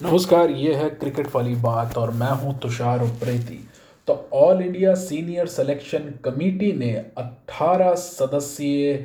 नमस्कार, ये है क्रिकेट वाली बात और मैं हूँ तुषार उप्रेती। तो all India senior selection committee ने 18 सदस्यीय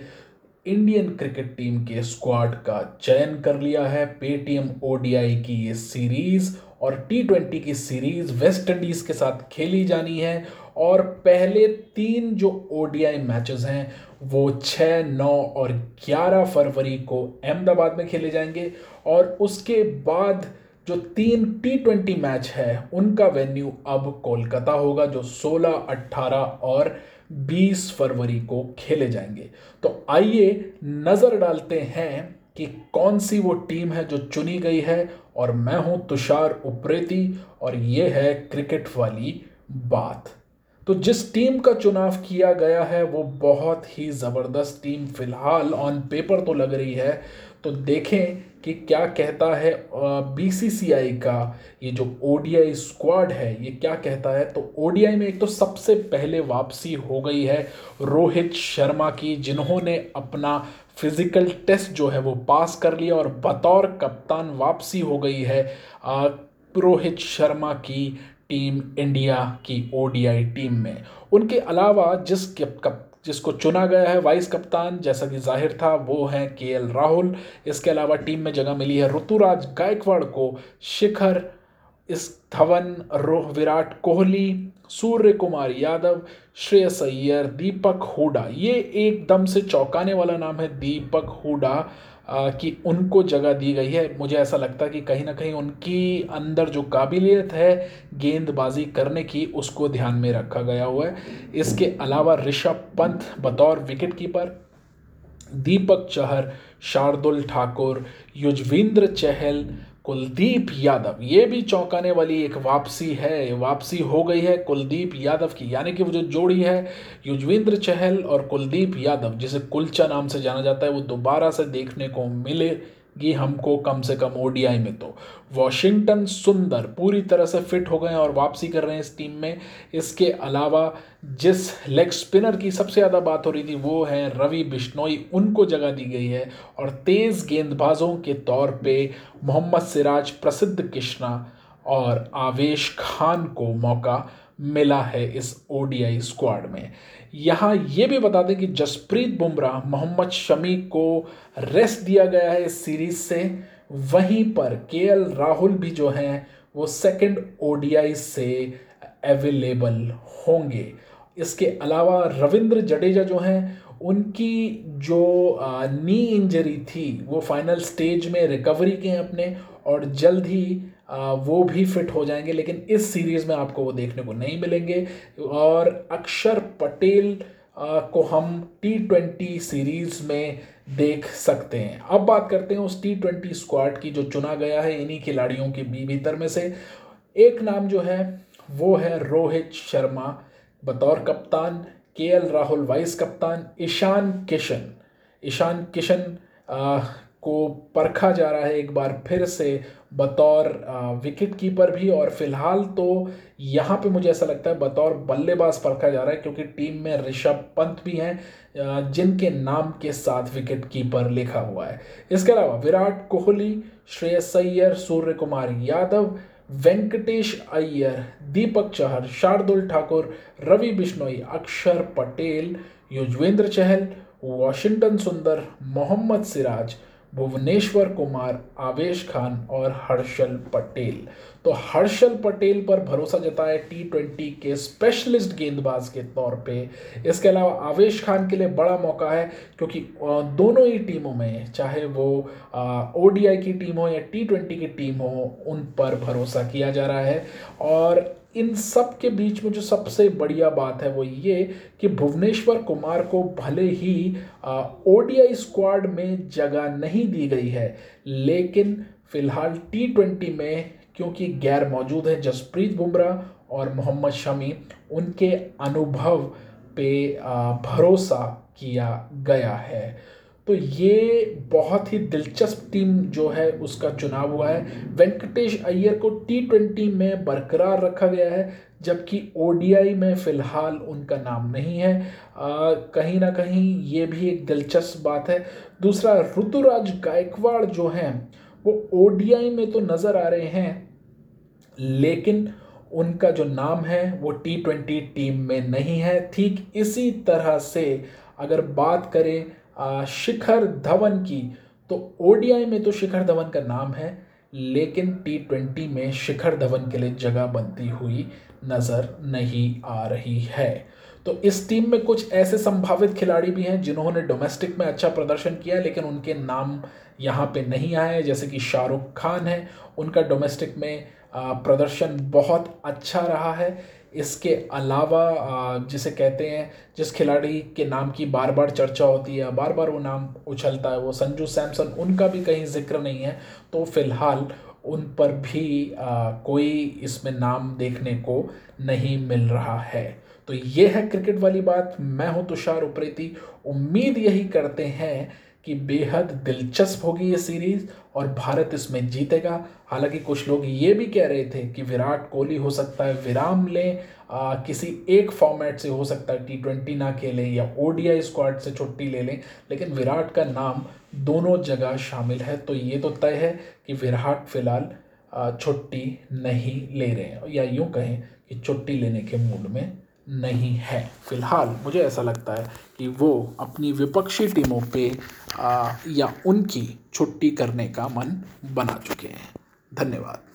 इंडियन क्रिकेट टीम के स्क्वाड का चयन कर लिया है। पेटीएम ओडीआई की ये सीरीज़ और टी ट्वेंटी की सीरीज़ वेस्ट इंडीज के साथ खेली जानी है और पहले तीन जो ओडीआई मैचेस हैं, वो छः नौ और ग्यारह फरवरी को अहमदाबाद में खेले जाएँगे और उसके बाद जो तीन टी ट्वेंटी मैच है उनका वेन्यू अब कोलकाता होगा जो 16, 18 और 20 फरवरी को खेले जाएँगे। तो आइए नज़र डालते हैं कि कौन सी वो टीम है जो चुनी गई है और मैं हूँ तुषार उप्रेती और ये है क्रिकेट वाली बात। तो जिस टीम का चुनाव किया गया है वो बहुत ही ज़बरदस्त टीम फ़िलहाल ऑन पेपर तो लग रही है। तो देखें कि क्या कहता है बीसीसीआई का ये जो ओडीआई स्क्वाड है, ये क्या कहता है? तो ओडीआई में एक तो सबसे पहले वापसी हो गई है रोहित शर्मा की, जिन्होंने अपना फ़िज़िकल टेस्ट जो है वो पास कर लिया और बतौर कप्तान वापसी हो गई है रोहित शर्मा की टीम इंडिया की ओडीआई टीम में। उनके अलावा जिस कप जिसको चुना गया है वाइस कप्तान, जैसा कि ज़ाहिर था, वो हैं के एल राहुल। इसके अलावा टीम में जगह मिली है ऋतुराज गायकवाड़ को, शिखर इस धवन रोह विराट कोहली, सूर्य कुमार यादव श्रेय सैयर दीपक हुडा। ये एकदम से चौंकाने वाला नाम है दीपक हुडा। कि उनको जगह दी गई है। मुझे ऐसा लगता है कि कहीं ना कहीं उनकी अंदर जो काबिलियत है गेंदबाजी करने की, उसको ध्यान में रखा गया हुआ है। इसके अलावा ऋषभ पंत, बतौर विकेट कीपर दीपक चहर, शार्दुल ठाकुर, युजवेंद्र चहल कुलदीप यादव, ये भी चौंकाने वाली एक वापसी है वापसी हो गई है कुलदीप यादव की, यानी कि वो जो जोड़ी है, युजवेंद्र चहल और कुलदीप यादव, जिसे कुलचा नाम से जाना जाता है, वो दोबारा से देखने को मिले। गी हमको कम से कम ओडीआई में तो। वॉशिंगटन सुंदर पूरी तरह से फिट हो गए हैं और वापसी कर रहे हैं इस टीम में। इसके अलावा जिस लेग स्पिनर की सबसे ज़्यादा बात हो रही थी, वो है रवि बिश्नोई। उनको जगह दी गई है और तेज़ गेंदबाजों के तौर पे मोहम्मद सिराज, प्रसिद्ध कृष्णा और आवेश खान को मौका मिला है इस ओडीआई स्क्वाड में। यहाँ ये भी बता दें कि जसप्रीत बुमराह, मोहम्मद शमी को रेस्ट दिया गया है इस सीरीज़ से। वहीं पर के राहुल भी जो हैं, वो सेकंड ओडीआई से अवेलेबल होंगे। इसके अलावा रविंद्र जडेजा जो हैं, उनकी जो नी इंजरी थी, वो फाइनल स्टेज में रिकवरी के हैं अपने, और जल्द ही वो भी फिट हो जाएँगे, लेकिन इस सीरीज़ में आपको वो देखने को नहीं मिलेंगे। और अक्षर पटेल को हम टी ट्वेंटी सीरीज़ में देख सकते हैं। अब बात करते हैं उस टी ट्वेंटी स्क्वाड की, जो चुना गया है इन्हीं खिलाड़ियों के बी भीतर में से। एक नाम जो है, वो है रोहित शर्मा, बतौर कप्तान, के एल राहुल, वाइस कप्तान ईशान किशन। ईशान किशन को परखा जा रहा है एक बार फिर से, बतौर विकेट कीपर भी। और फ़िलहाल तो यहाँ पे मुझे ऐसा लगता है बतौर बल्लेबाज परखा जा रहा है, क्योंकि टीम में ऋषभ पंत भी हैं जिनके नाम के साथ विकेट कीपर लिखा हुआ है। इसके अलावा विराट कोहली, श्रेयस अय्यर सूर्य कुमार यादव, वेंकटेश अय्यर, दीपक चहर, शार्दुल ठाकुर, रवि बिश्नोई, अक्षर पटेल, युजवेंद्र चहल, वॉशिंगटन सुंदर, मोहम्मद सिराज भुवनेश्वर कुमार, आवेश खान और हर्षल पटेल। तो हर्षल पटेल पर भरोसा जताया टी ट्वेंटी के स्पेशलिस्ट गेंदबाज के तौर पे। इसके अलावा आवेश खान के लिए बड़ा मौका है, क्योंकि दोनों ही टीमों में, चाहे वो ओडीआई की टीम हो या टी ट्वेंटी की टीम हो, उन पर भरोसा किया जा रहा है। और इन सब के बीच में जो सबसे बढ़िया बात है वो ये कि भुवनेश्वर कुमार को भले ही ओडीआई स्क्वाड में जगह नहीं दी गई है, लेकिन फ़िलहाल टी ट्वेंटी में क्योंकि गैर मौजूद है जसप्रीत बुमराह और मोहम्मद शमी, उनके अनुभव पे भरोसा किया गया है। तो ये बहुत ही दिलचस्प टीम जो है उसका चुनाव हुआ है। वेंकटेश अय्यर को टी ट्वेंटी में बरकरार रखा गया है जबकि ओडीआई में फ़िलहाल उनका नाम नहीं है। आ, कहीं ना कहीं ये भी एक दिलचस्प बात है। दूसरा ऋतुराज गायकवाड़ जो हैं वो ओडीआई में तो नज़र आ रहे हैं लेकिन उनका जो नाम है वो टी ट्वेंटी टीम में नहीं है। ठीक इसी तरह से अगर बात करें शिखर धवन की। तो ओडीआई में तो शिखर धवन का नाम है, लेकिन टी ट्वेंटी में शिखर धवन के लिए जगह बनती हुई नज़र नहीं आ रही है। तो इस टीम में कुछ ऐसे संभावित खिलाड़ी भी हैं जिन्होंने डोमेस्टिक में अच्छा प्रदर्शन किया, लेकिन उनके नाम यहाँ पे नहीं आए हैं। जैसे कि शाहरुख खान है, उनका डोमेस्टिक में प्रदर्शन बहुत अच्छा रहा है। इसके अलावा जिसे कहते हैं, जिस खिलाड़ी के नाम की बार बार चर्चा होती है बार बार वो नाम उछलता है, वो संजू सैमसन, उनका भी कहीं ज़िक्र नहीं है। तो फ़िलहाल उन पर भी कोई इसमें नाम देखने को नहीं मिल रहा है। तो ये है क्रिकेट वाली बात। मैं हूँ तुषार उप्रेती। उम्मीद यही करते हैं कि बेहद दिलचस्प होगी ये सीरीज़ और भारत इसमें जीतेगा। हालाँकि कुछ लोग ये भी कह रहे थे कि विराट कोहली हो सकता है विराम लें किसी एक फॉर्मेट से हो सकता है टी ट्वेंटी ना खेलें या ओडीआई स्क्वाड से छुट्टी ले लें, लेकिन विराट का नाम दोनों जगह शामिल है। तो ये तो तय है कि विराट फ़िलहाल छुट्टी नहीं ले रहे हैं, या यूँ कहें कि छुट्टी लेने के मूड में नहीं है। फ़िलहाल मुझे ऐसा लगता है कि वो अपनी विपक्षी टीमों पे आ, या उनकी छुट्टी करने का मन बना चुके हैं। धन्यवाद।